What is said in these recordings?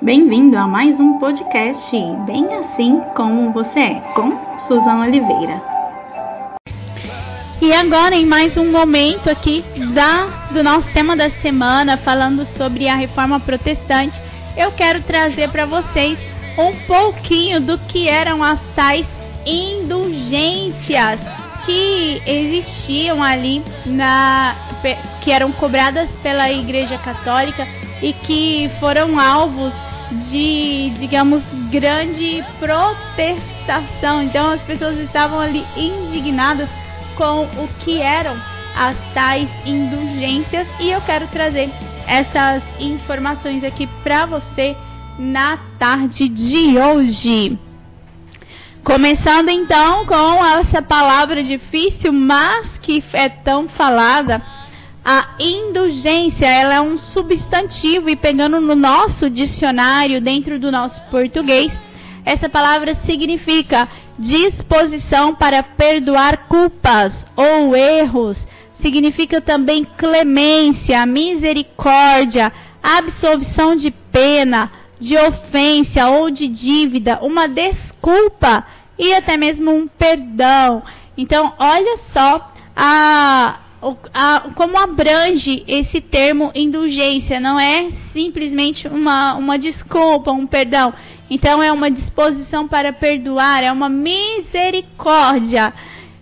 Bem-vindo a mais um podcast Bem Assim Como Você É, com Suzana Oliveira. E agora, em mais um momento aqui da, do nosso tema da semana, falando sobre a reforma protestante, eu quero trazer para vocês um pouquinho do que eram as tais indulgências que existiam ali na que eram cobradas pela Igreja Católica e que foram alvos de, digamos, grande protestação. Então as pessoas estavam ali indignadas com o que eram as tais indulgências e eu quero trazer essas informações aqui para você na tarde de hoje. Começando então com essa palavra difícil, mas que é tão falada, a indulgência, ela é um substantivo e pegando no nosso dicionário, dentro do nosso português, essa palavra significa disposição para perdoar culpas ou erros. Significa também clemência, misericórdia, absolvição de pena, de ofensa ou de dívida, uma desculpa e até mesmo um perdão. Então, olha só a, a, como abrange esse termo indulgência. Não é simplesmente uma, uma desculpa, um perdão. Então, é uma disposição para perdoar, é uma misericórdia.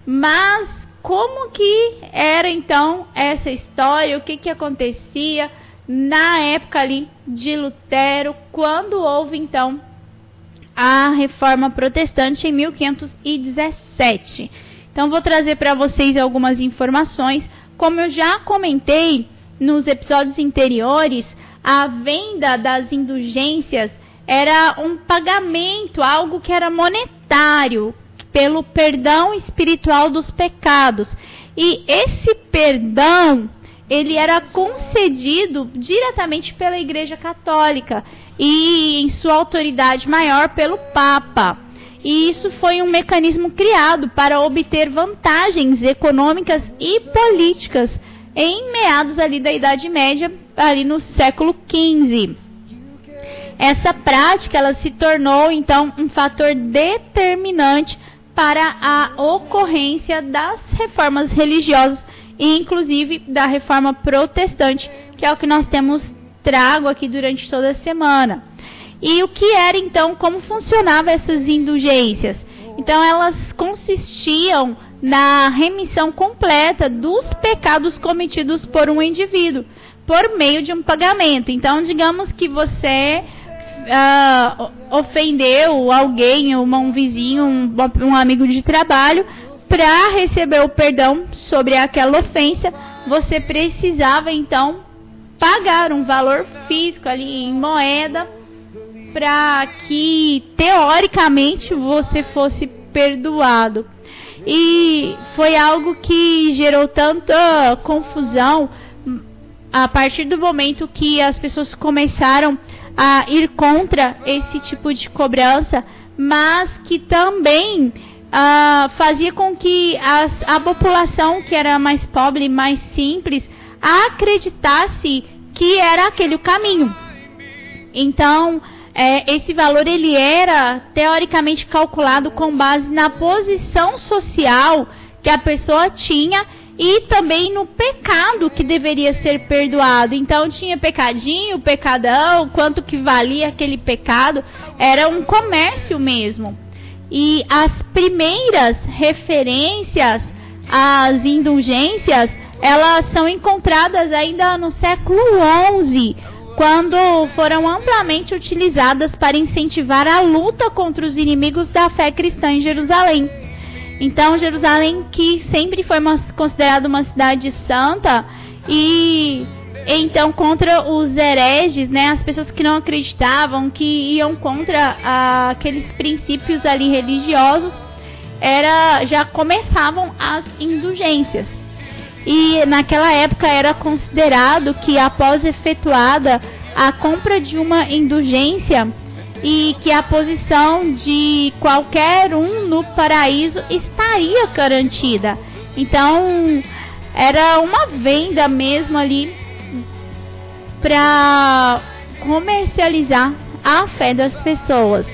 Mas, como que era então essa história? O que, que acontecia? na época ali de Lutero, quando houve então a reforma protestante em 1517. Então vou trazer para vocês algumas informações. Como eu já comentei nos episódios anteriores, a venda das indulgências era um pagamento, algo que era monetário, pelo perdão espiritual dos pecados. E esse perdão ele era concedido diretamente pela Igreja Católica e em sua autoridade maior pelo Papa. E isso foi um mecanismo criado para obter vantagens econômicas e políticas em meados ali da Idade Média, ali no século XV. Essa prática ela se tornou então um fator determinante para a ocorrência das reformas religiosas e inclusive da reforma protestante, que é o que nós temos trago aqui durante toda a semana. E o que era então, como funcionavam essas indulgências? Então elas consistiam na remissão completa dos pecados cometidos por um indivíduo por meio de um pagamento. Então, digamos que você uh, ofendeu alguém, uma, um vizinho, um, um amigo de trabalho, para receber o perdão sobre aquela ofensa, você precisava então pagar um valor físico ali em moeda para que teoricamente você fosse perdoado. E foi algo que gerou tanta confusão a partir do momento que as pessoas começaram a ir contra esse tipo de cobrança, mas que também uh, fazia com que as, a população que era mais pobre, mais simples, acreditasse que era aquele o caminho. Então, é, esse valor ele era teoricamente calculado com base na posição social que a pessoa tinha e também no pecado que deveria ser perdoado. Então tinha pecadinho, pecadão, quanto que valia aquele pecado, era um comércio mesmo. E as primeiras referências às indulgências, elas são encontradas ainda no século XI, quando foram amplamente utilizadas para incentivar a luta contra os inimigos da fé cristã em Jerusalém. Então, Jerusalém, que sempre foi considerada uma cidade santa, e então contra os hereges, né, as pessoas que não acreditavam, que iam contra aqueles princípios ali religiosos, era já começavam as indulgências. E naquela época era considerado que após efetuada a compra de uma indulgência e que a posição de qualquer um no paraíso estaria garantida. Então, era uma venda mesmo ali para comercializar a fé das pessoas.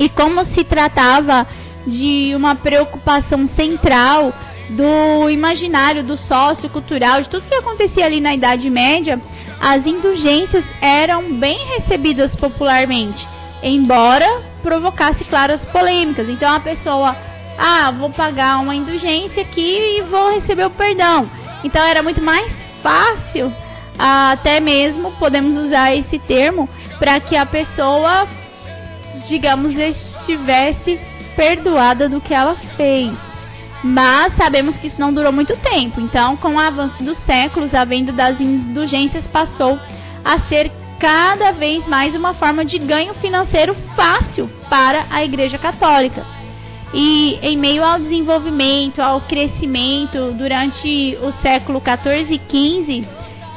E como se tratava de uma preocupação central do imaginário, do sócio cultural, de tudo que acontecia ali na Idade Média, as indulgências eram bem recebidas popularmente, embora provocasse claras polêmicas. Então a pessoa, ah, vou pagar uma indulgência aqui e vou receber o perdão. Então era muito mais fácil, até mesmo podemos usar esse termo, para que a pessoa, digamos, estivesse perdoada do que ela fez. Mas sabemos que isso não durou muito tempo. Então, com o avanço dos séculos, a venda das indulgências passou a ser cada vez mais uma forma de ganho financeiro fácil para a Igreja Católica. E em meio ao desenvolvimento, ao crescimento durante o século 14 e 15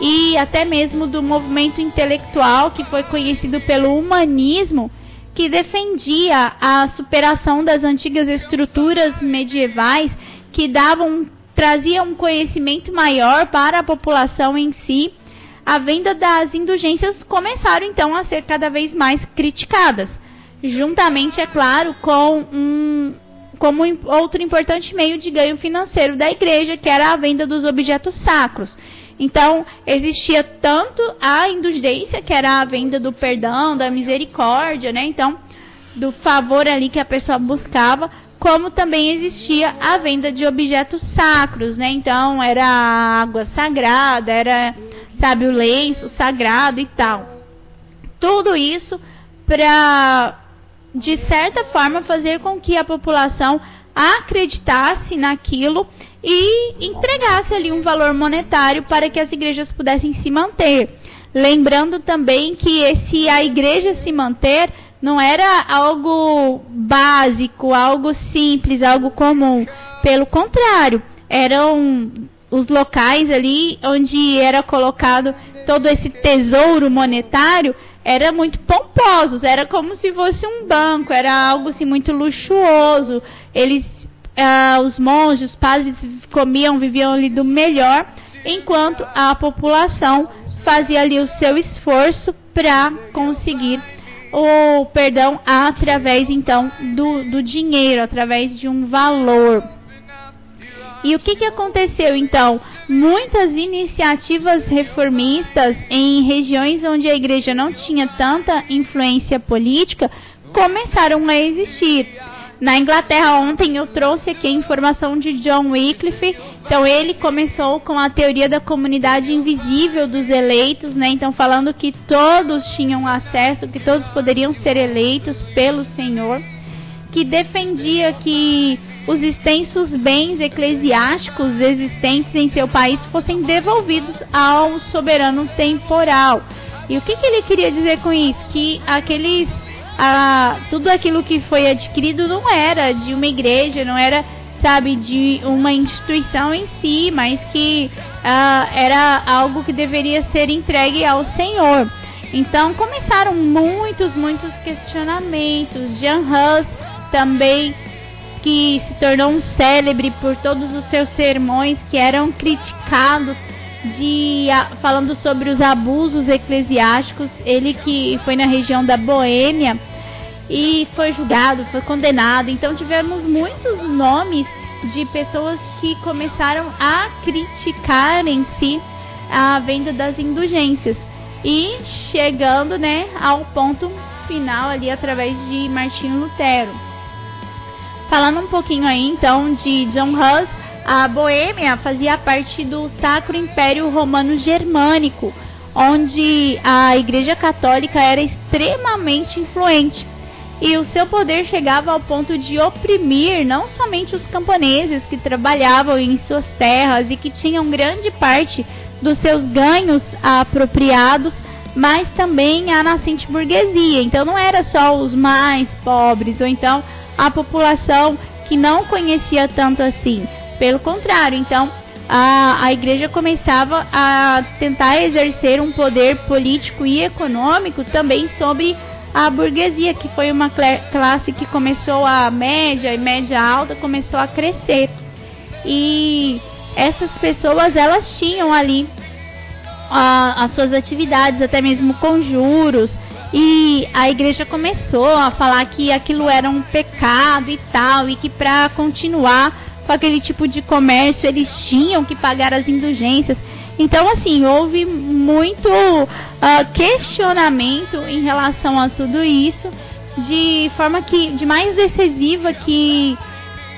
e até mesmo do movimento intelectual que foi conhecido pelo humanismo, que defendia a superação das antigas estruturas medievais que davam traziam um conhecimento maior para a população em si, a venda das indulgências começaram então a ser cada vez mais criticadas, juntamente, é claro, com um como outro importante meio de ganho financeiro da igreja, que era a venda dos objetos sacros. Então, existia tanto a indulgência, que era a venda do perdão, da misericórdia, né? Então, do favor ali que a pessoa buscava, como também existia a venda de objetos sacros, né? Então, era água sagrada, era, sabe, o lenço sagrado e tal. Tudo isso para, de certa forma, fazer com que a população acreditasse naquilo e entregasse ali um valor monetário para que as igrejas pudessem se manter. Lembrando também que esse a igreja se manter não era algo básico, algo simples, algo comum. Pelo contrário, eram os locais ali onde era colocado todo esse tesouro monetário era muito pomposos, era como se fosse um banco, era algo assim muito luxuoso. Eles uh, os monges, os padres comiam, viviam ali do melhor, enquanto a população fazia ali o seu esforço para conseguir o perdão através então do, do dinheiro, através de um valor. E o que, que aconteceu então? Muitas iniciativas reformistas em regiões onde a igreja não tinha tanta influência política começaram a existir. Na Inglaterra, ontem eu trouxe aqui a informação de John Wycliffe. Então, ele começou com a teoria da comunidade invisível dos eleitos, né? Então, falando que todos tinham acesso, que todos poderiam ser eleitos pelo Senhor, que defendia que os extensos bens eclesiásticos existentes em seu país fossem devolvidos ao soberano temporal. E o que, que ele queria dizer com isso? Que aqueles a, tudo aquilo que foi adquirido não era de uma igreja, não era, sabe, de uma instituição em si, mas que uh, era algo que deveria ser entregue ao Senhor. Então começaram muitos, muitos questionamentos. Jean Hus também, que se tornou um célebre por todos os seus sermões que eram criticados de falando sobre os abusos eclesiásticos, ele que foi na região da Boêmia e foi julgado, foi condenado. Então tivemos muitos nomes de pessoas que começaram a criticar em si a venda das indulgências e chegando, né, ao ponto final ali através de Martinho Lutero. Falando um pouquinho aí então de John Hus, a Boêmia fazia parte do Sacro Império Romano Germânico, onde a Igreja Católica era extremamente influente. E o seu poder chegava ao ponto de oprimir não somente os camponeses que trabalhavam em suas terras e que tinham grande parte dos seus ganhos apropriados, mas também a nascente burguesia. Então não era só os mais pobres, ou então a população que não conhecia tanto assim. Pelo contrário, então a, a igreja começava a tentar exercer um poder político e econômico também sobre a burguesia, que foi uma classe que começou a média e média alta começou a crescer. E essas pessoas elas tinham ali a, as suas atividades, até mesmo conjuros e a igreja começou a falar que aquilo era um pecado e tal, e que para continuar com aquele tipo de comércio eles tinham que pagar as indulgências. Então, assim, houve muito uh, questionamento em relação a tudo isso, de forma que, de mais decisiva que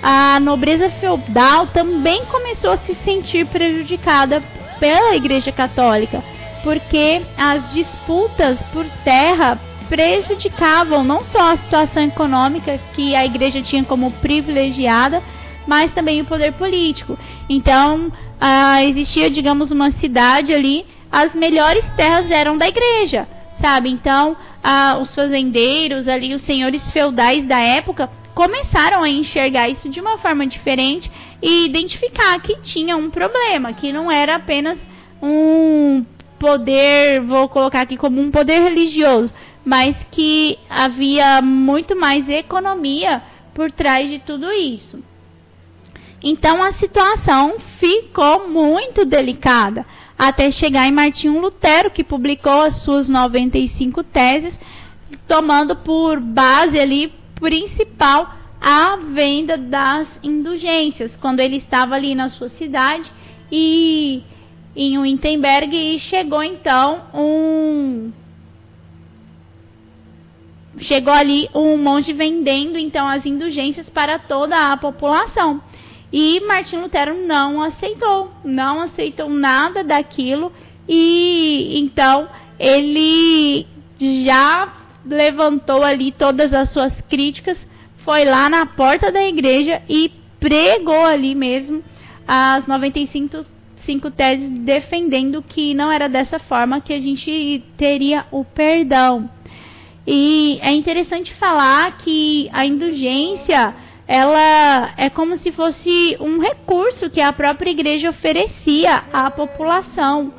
a nobreza feudal também começou a se sentir prejudicada pela Igreja Católica porque as disputas por terra prejudicavam não só a situação econômica que a igreja tinha como privilegiada, mas também o poder político. Então, ah, existia, digamos, uma cidade ali, as melhores terras eram da igreja, sabe? Então, ah, os fazendeiros ali, os senhores feudais da época, começaram a enxergar isso de uma forma diferente e identificar que tinha um problema, que não era apenas um poder, vou colocar aqui como um poder religioso, mas que havia muito mais economia por trás de tudo isso. Então a situação ficou muito delicada, até chegar em Martinho Lutero, que publicou as suas 95 teses, tomando por base ali principal a venda das indulgências, quando ele estava ali na sua cidade e em Wittenberg e chegou então um chegou ali um monge vendendo então as indulgências para toda a população. E Martin Lutero não aceitou, não aceitou nada daquilo e então ele já levantou ali todas as suas críticas, foi lá na porta da igreja e pregou ali mesmo as 95 cinco teses defendendo que não era dessa forma que a gente teria o perdão. E é interessante falar que a indulgência ela é como se fosse um recurso que a própria igreja oferecia à população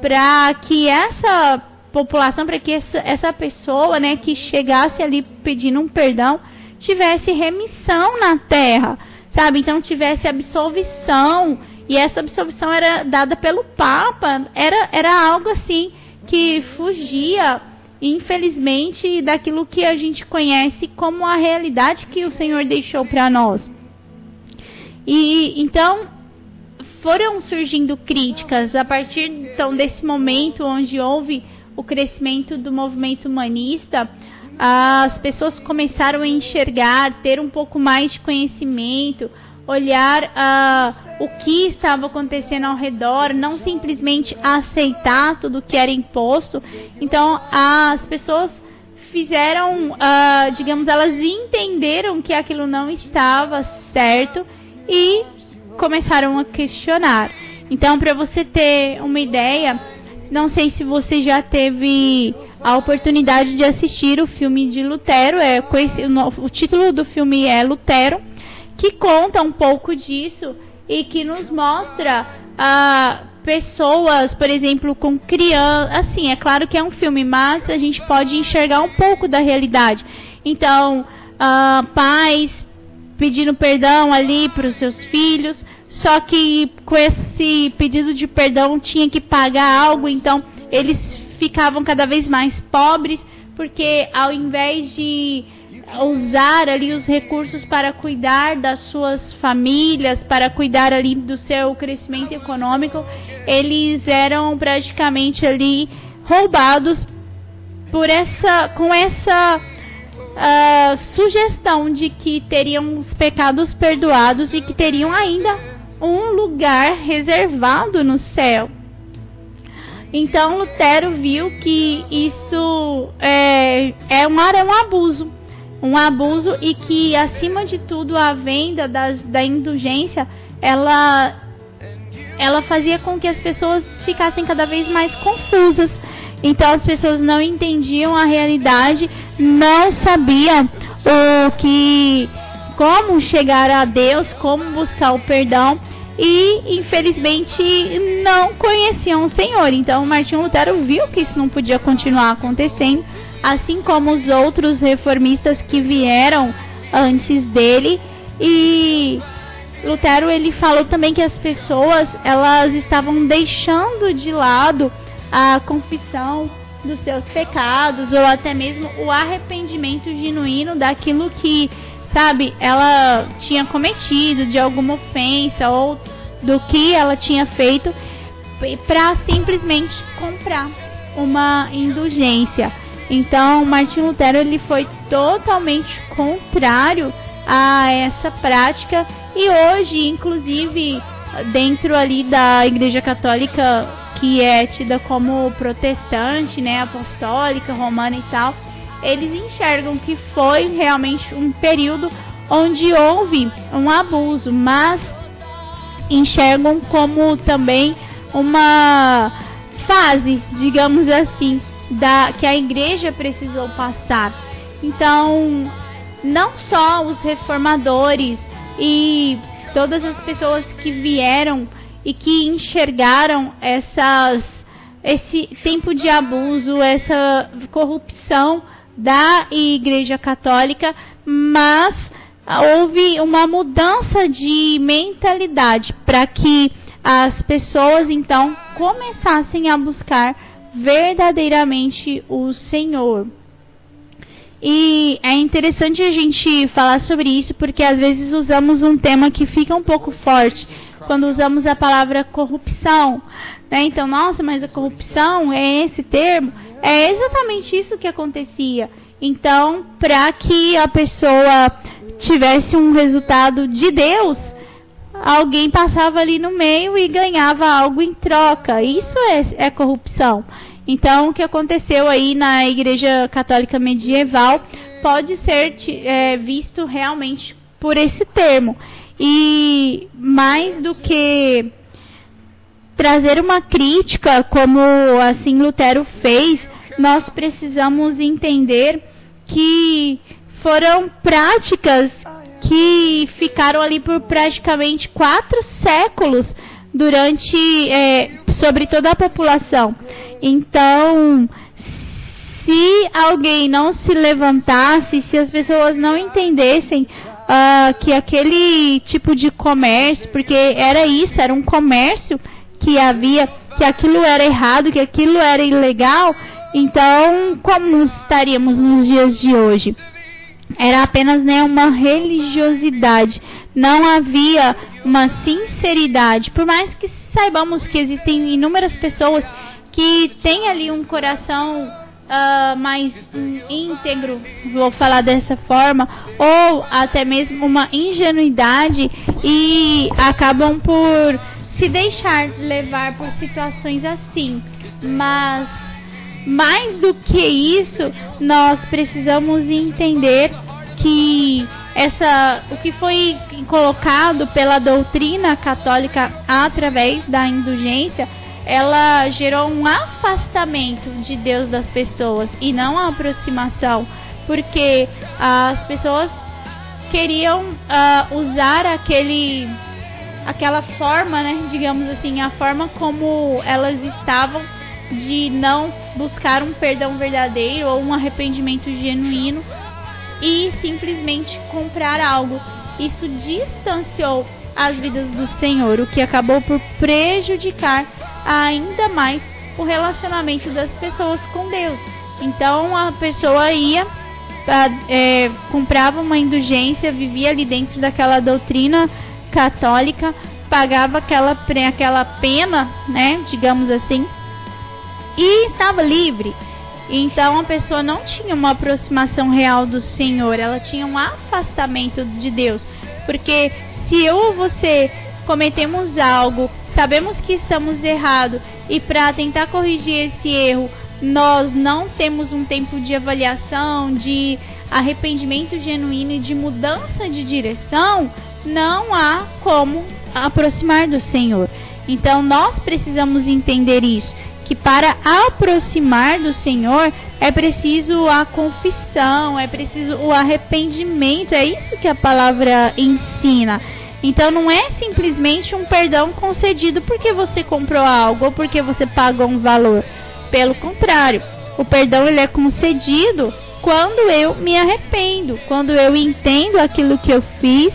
para que essa população, para que essa, pessoa, né, que chegasse ali pedindo um perdão, tivesse remissão na terra, sabe? Então tivesse absolvição e essa absolvição era dada pelo Papa, era, era algo assim que fugia, infelizmente, daquilo que a gente conhece como a realidade que o Senhor deixou para nós. E então foram surgindo críticas a partir então desse momento onde houve o crescimento do movimento humanista, as pessoas começaram a enxergar, ter um pouco mais de conhecimento, olhar uh, o que estava acontecendo ao redor, não simplesmente aceitar tudo que era imposto. Então, as pessoas fizeram, uh, digamos, elas entenderam que aquilo não estava certo e começaram a questionar. Então, para você ter uma ideia, não sei se você já teve a oportunidade de assistir o filme de Lutero, é, o, o título do filme é Lutero que conta um pouco disso e que nos mostra ah, pessoas, por exemplo, com crianças. Assim, é claro que é um filme, mas a gente pode enxergar um pouco da realidade. Então, ah, pais pedindo perdão ali para os seus filhos, só que com esse pedido de perdão tinha que pagar algo, então eles ficavam cada vez mais pobres, porque ao invés de usar ali os recursos para cuidar das suas famílias, para cuidar ali do seu crescimento econômico, eles eram praticamente ali roubados por essa com essa uh, sugestão de que teriam os pecados perdoados e que teriam ainda um lugar reservado no céu. Então Lutero viu que isso é, é, um, é um abuso um abuso e que acima de tudo a venda das, da indulgência ela ela fazia com que as pessoas ficassem cada vez mais confusas. Então as pessoas não entendiam a realidade não sabiam o que como chegar a Deus como buscar o perdão e infelizmente não conheciam o Senhor. Então Martinho Lutero viu que isso não podia continuar acontecendo assim como os outros reformistas que vieram antes dele. E Lutero ele falou também que as pessoas elas estavam deixando de lado a confissão dos seus pecados ou até mesmo o arrependimento genuíno daquilo que, sabe, ela tinha cometido, de alguma ofensa ou do que ela tinha feito, para simplesmente comprar uma indulgência. Então, Martin Lutero ele foi totalmente contrário a essa prática. E hoje, inclusive, dentro ali da Igreja Católica que é tida como protestante, né, apostólica, romana e tal, eles enxergam que foi realmente um período onde houve um abuso, mas enxergam como também uma fase, digamos assim, da que a igreja precisou passar. Então, não só os reformadores e todas as pessoas que vieram e que enxergaram essas esse tempo de abuso, essa corrupção da Igreja Católica, mas houve uma mudança de mentalidade para que as pessoas então começassem a buscar verdadeiramente o Senhor. E é interessante a gente falar sobre isso porque às vezes usamos um tema que fica um pouco forte quando usamos a palavra corrupção. Né? Então, nossa, mas a corrupção é esse termo? É exatamente isso que acontecia. Então, para que a pessoa tivesse um resultado de Deus, alguém passava ali no meio e ganhava algo em troca. Isso é, é corrupção. Então, o que aconteceu aí na Igreja Católica Medieval pode ser é, visto realmente por esse termo. E mais do que trazer uma crítica, como assim Lutero fez, nós precisamos entender que foram práticas que ficaram ali por praticamente quatro séculos durante é, sobre toda a população. Então, se alguém não se levantasse, se as pessoas não entendessem uh, que aquele tipo de comércio, porque era isso, era um comércio que havia, que aquilo era errado, que aquilo era ilegal, então como estaríamos nos dias de hoje? Era apenas né, uma religiosidade, não havia uma sinceridade, por mais que saibamos que existem inúmeras pessoas que têm ali um coração uh, mais íntegro, vou falar dessa forma, ou até mesmo uma ingenuidade e acabam por se deixar levar por situações assim. Mas mais do que isso, nós precisamos entender que essa o que foi colocado pela doutrina católica através da indulgência ela gerou um afastamento de Deus das pessoas e não a aproximação, porque as pessoas queriam uh, usar aquele aquela forma, né, digamos assim, a forma como elas estavam de não buscar um perdão verdadeiro ou um arrependimento genuíno e simplesmente comprar algo. Isso distanciou as vidas do Senhor, o que acabou por prejudicar ainda mais o relacionamento das pessoas com Deus. Então a pessoa ia, é, comprava uma indulgência, vivia ali dentro daquela doutrina católica, pagava aquela, aquela pena, né, digamos assim, e estava livre. Então a pessoa não tinha uma aproximação real do Senhor, ela tinha um afastamento de Deus. Porque se eu ou você cometemos algo sabemos que estamos errados e para tentar corrigir esse erro, nós não temos um tempo de avaliação, de arrependimento genuíno e de mudança de direção, não há como aproximar do Senhor. Então nós precisamos entender isso, que para aproximar do Senhor é preciso a confissão, é preciso o arrependimento, é isso que a palavra ensina. Então não é simplesmente um perdão concedido porque você comprou algo ou porque você pagou um valor. Pelo contrário, o perdão ele é concedido quando eu me arrependo, quando eu entendo aquilo que eu fiz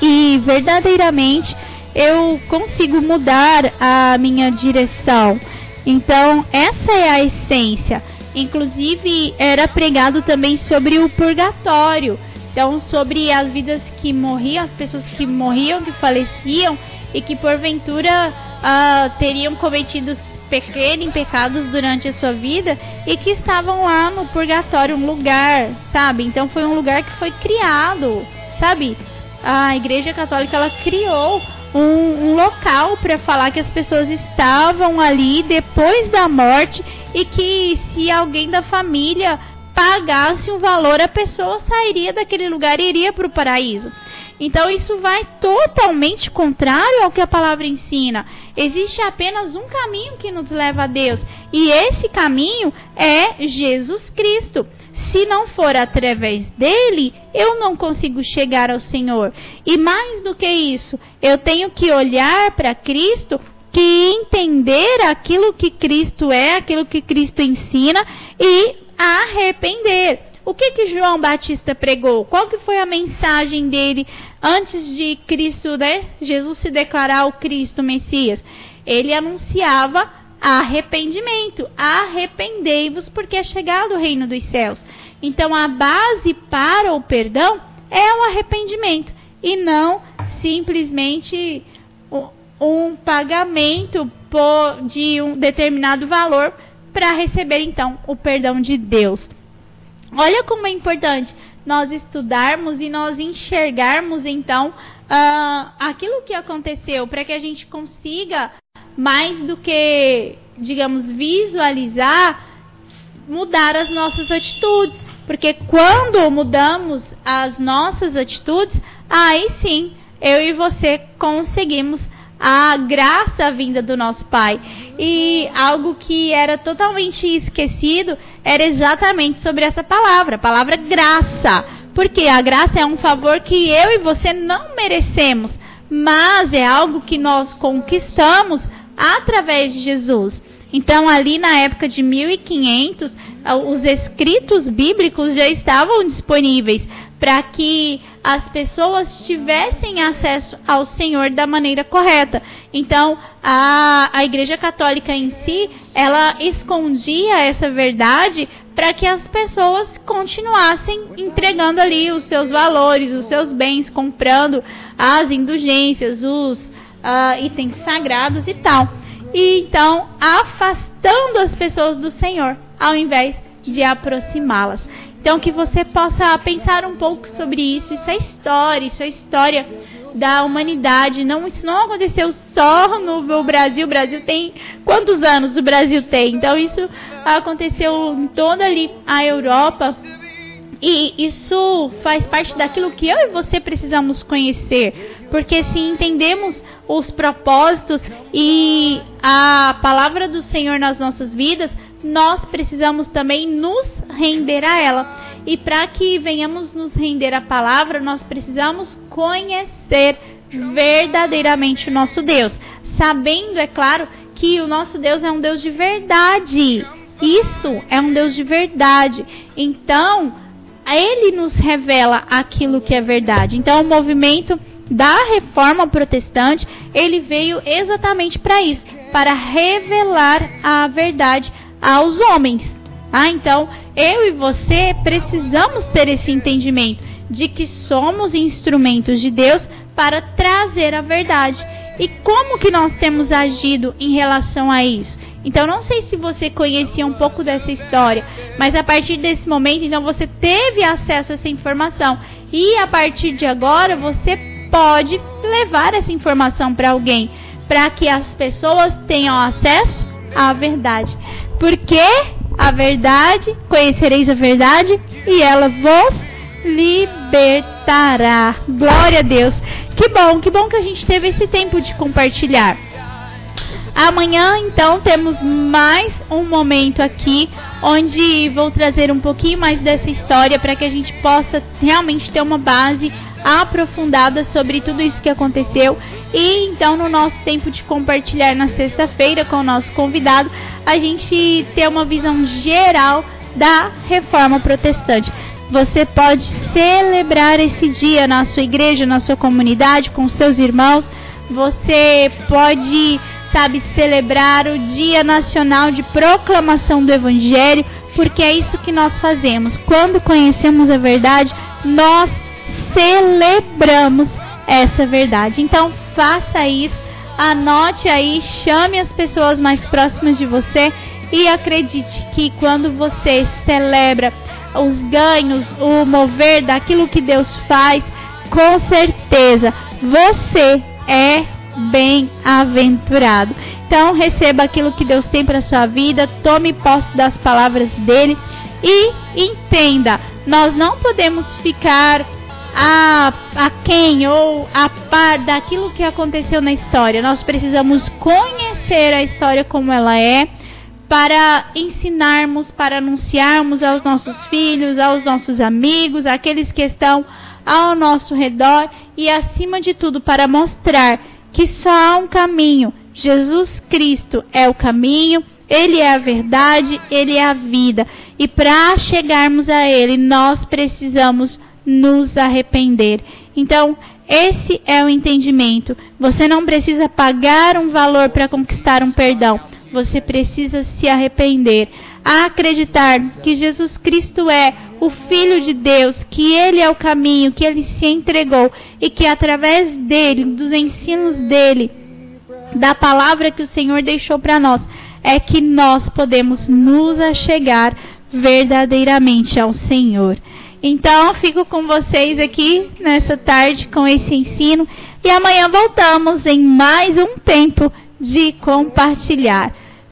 e verdadeiramente eu consigo mudar a minha direção. Então, essa é a essência. Inclusive, era pregado também sobre o purgatório. Então, sobre as vidas que morriam, as pessoas que morriam, que faleciam e que porventura uh, teriam cometido pequenos pecados durante a sua vida e que estavam lá no purgatório, um lugar, sabe? Então, foi um lugar que foi criado, sabe? A Igreja Católica ela criou um, um local para falar que as pessoas estavam ali depois da morte e que se alguém da família pagasse um valor, a pessoa sairia daquele lugar e iria para o paraíso. Então isso vai totalmente contrário ao que a palavra ensina. Existe apenas um caminho que nos leva a Deus, e esse caminho é Jesus Cristo se não for através dele, eu não consigo chegar ao Senhor. E mais do que isso, eu tenho que olhar para Cristo, que entender aquilo que Cristo é, aquilo que Cristo ensina e arrepender. O que que João Batista pregou? Qual que foi a mensagem dele antes de Cristo, né? Jesus se declarar o Cristo Messias? Ele anunciava arrependimento. Arrependei-vos, porque é chegado o reino dos céus. Então, a base para o perdão é o arrependimento e não simplesmente um pagamento de um determinado valor para receber então o perdão de Deus. Olha como é importante nós estudarmos e nós enxergarmos então uh, aquilo que aconteceu para que a gente consiga mais do que, digamos, visualizar, mudar as nossas atitudes. Porque quando mudamos as nossas atitudes, aí sim, eu e você conseguimos a graça vinda do nosso Pai. E algo que era totalmente esquecido era exatamente sobre essa palavra, a palavra graça. Porque a graça é um favor que eu e você não merecemos, mas é algo que nós conquistamos através de Jesus. Então, ali na época de 1500, os escritos bíblicos já estavam disponíveis para que as pessoas tivessem acesso ao Senhor da maneira correta. Então, a, a Igreja Católica em si, ela escondia essa verdade para que as pessoas continuassem entregando ali os seus valores, os seus bens, comprando as indulgências, os uh, itens sagrados e tal. E então afastando as pessoas do Senhor, ao invés de aproximá-las. Então que você possa pensar um pouco sobre isso. Isso é história, isso é história da humanidade. Não, isso não aconteceu só no Brasil. O Brasil tem quantos anos o Brasil tem? Então isso aconteceu em toda ali a Europa. E isso faz parte daquilo que eu e você precisamos conhecer. Porque se entendemos os propósitos e a palavra do Senhor nas nossas vidas, nós precisamos também nos render a ela. E para que venhamos nos render à palavra, nós precisamos conhecer verdadeiramente o nosso Deus, sabendo, é claro, que o nosso Deus é um Deus de verdade. Isso é um Deus de verdade. Então, ele nos revela aquilo que é verdade. Então, o movimento da reforma protestante, ele veio exatamente para isso, para revelar a verdade aos homens. Ah, então, eu e você precisamos ter esse entendimento de que somos instrumentos de Deus para trazer a verdade. E como que nós temos agido em relação a isso? Então, não sei se você conhecia um pouco dessa história, mas a partir desse momento, então você teve acesso a essa informação. E a partir de agora, você pode levar essa informação para alguém, para que as pessoas tenham acesso à verdade. Porque a verdade, conhecereis a verdade e ela vos libertará. Glória a Deus. Que bom, que bom que a gente teve esse tempo de compartilhar. Amanhã, então, temos mais um momento aqui onde vou trazer um pouquinho mais dessa história para que a gente possa realmente ter uma base aprofundada sobre tudo isso que aconteceu. E então, no nosso tempo de compartilhar na sexta-feira com o nosso convidado, a gente ter uma visão geral da reforma protestante. Você pode celebrar esse dia na sua igreja, na sua comunidade, com seus irmãos. Você pode sabe, celebrar o Dia Nacional de Proclamação do Evangelho, porque é isso que nós fazemos. Quando conhecemos a verdade, nós celebramos essa verdade. Então, faça isso, anote aí, chame as pessoas mais próximas de você e acredite que quando você celebra os ganhos, o mover daquilo que Deus faz, com certeza você é bem-aventurado. Então, receba aquilo que Deus tem para sua vida, tome posse das palavras dele e entenda, nós não podemos ficar a, a quem ou a par daquilo que aconteceu na história. Nós precisamos conhecer a história como ela é para ensinarmos, para anunciarmos aos nossos filhos, aos nossos amigos, aqueles que estão ao nosso redor e, acima de tudo, para mostrar que só há um caminho. Jesus Cristo é o caminho, Ele é a verdade, Ele é a vida. E para chegarmos a Ele, nós precisamos nos arrepender. Então, esse é o entendimento. Você não precisa pagar um valor para conquistar um perdão. Você precisa se arrepender. Acreditar que Jesus Cristo é o Filho de Deus, que Ele é o caminho, que Ele se entregou e que através dele, dos ensinos dele, da palavra que o Senhor deixou para nós, é que nós podemos nos achegar verdadeiramente ao Senhor. Então, fico com vocês aqui nessa tarde com esse ensino e amanhã voltamos em mais um tempo de compartilhar.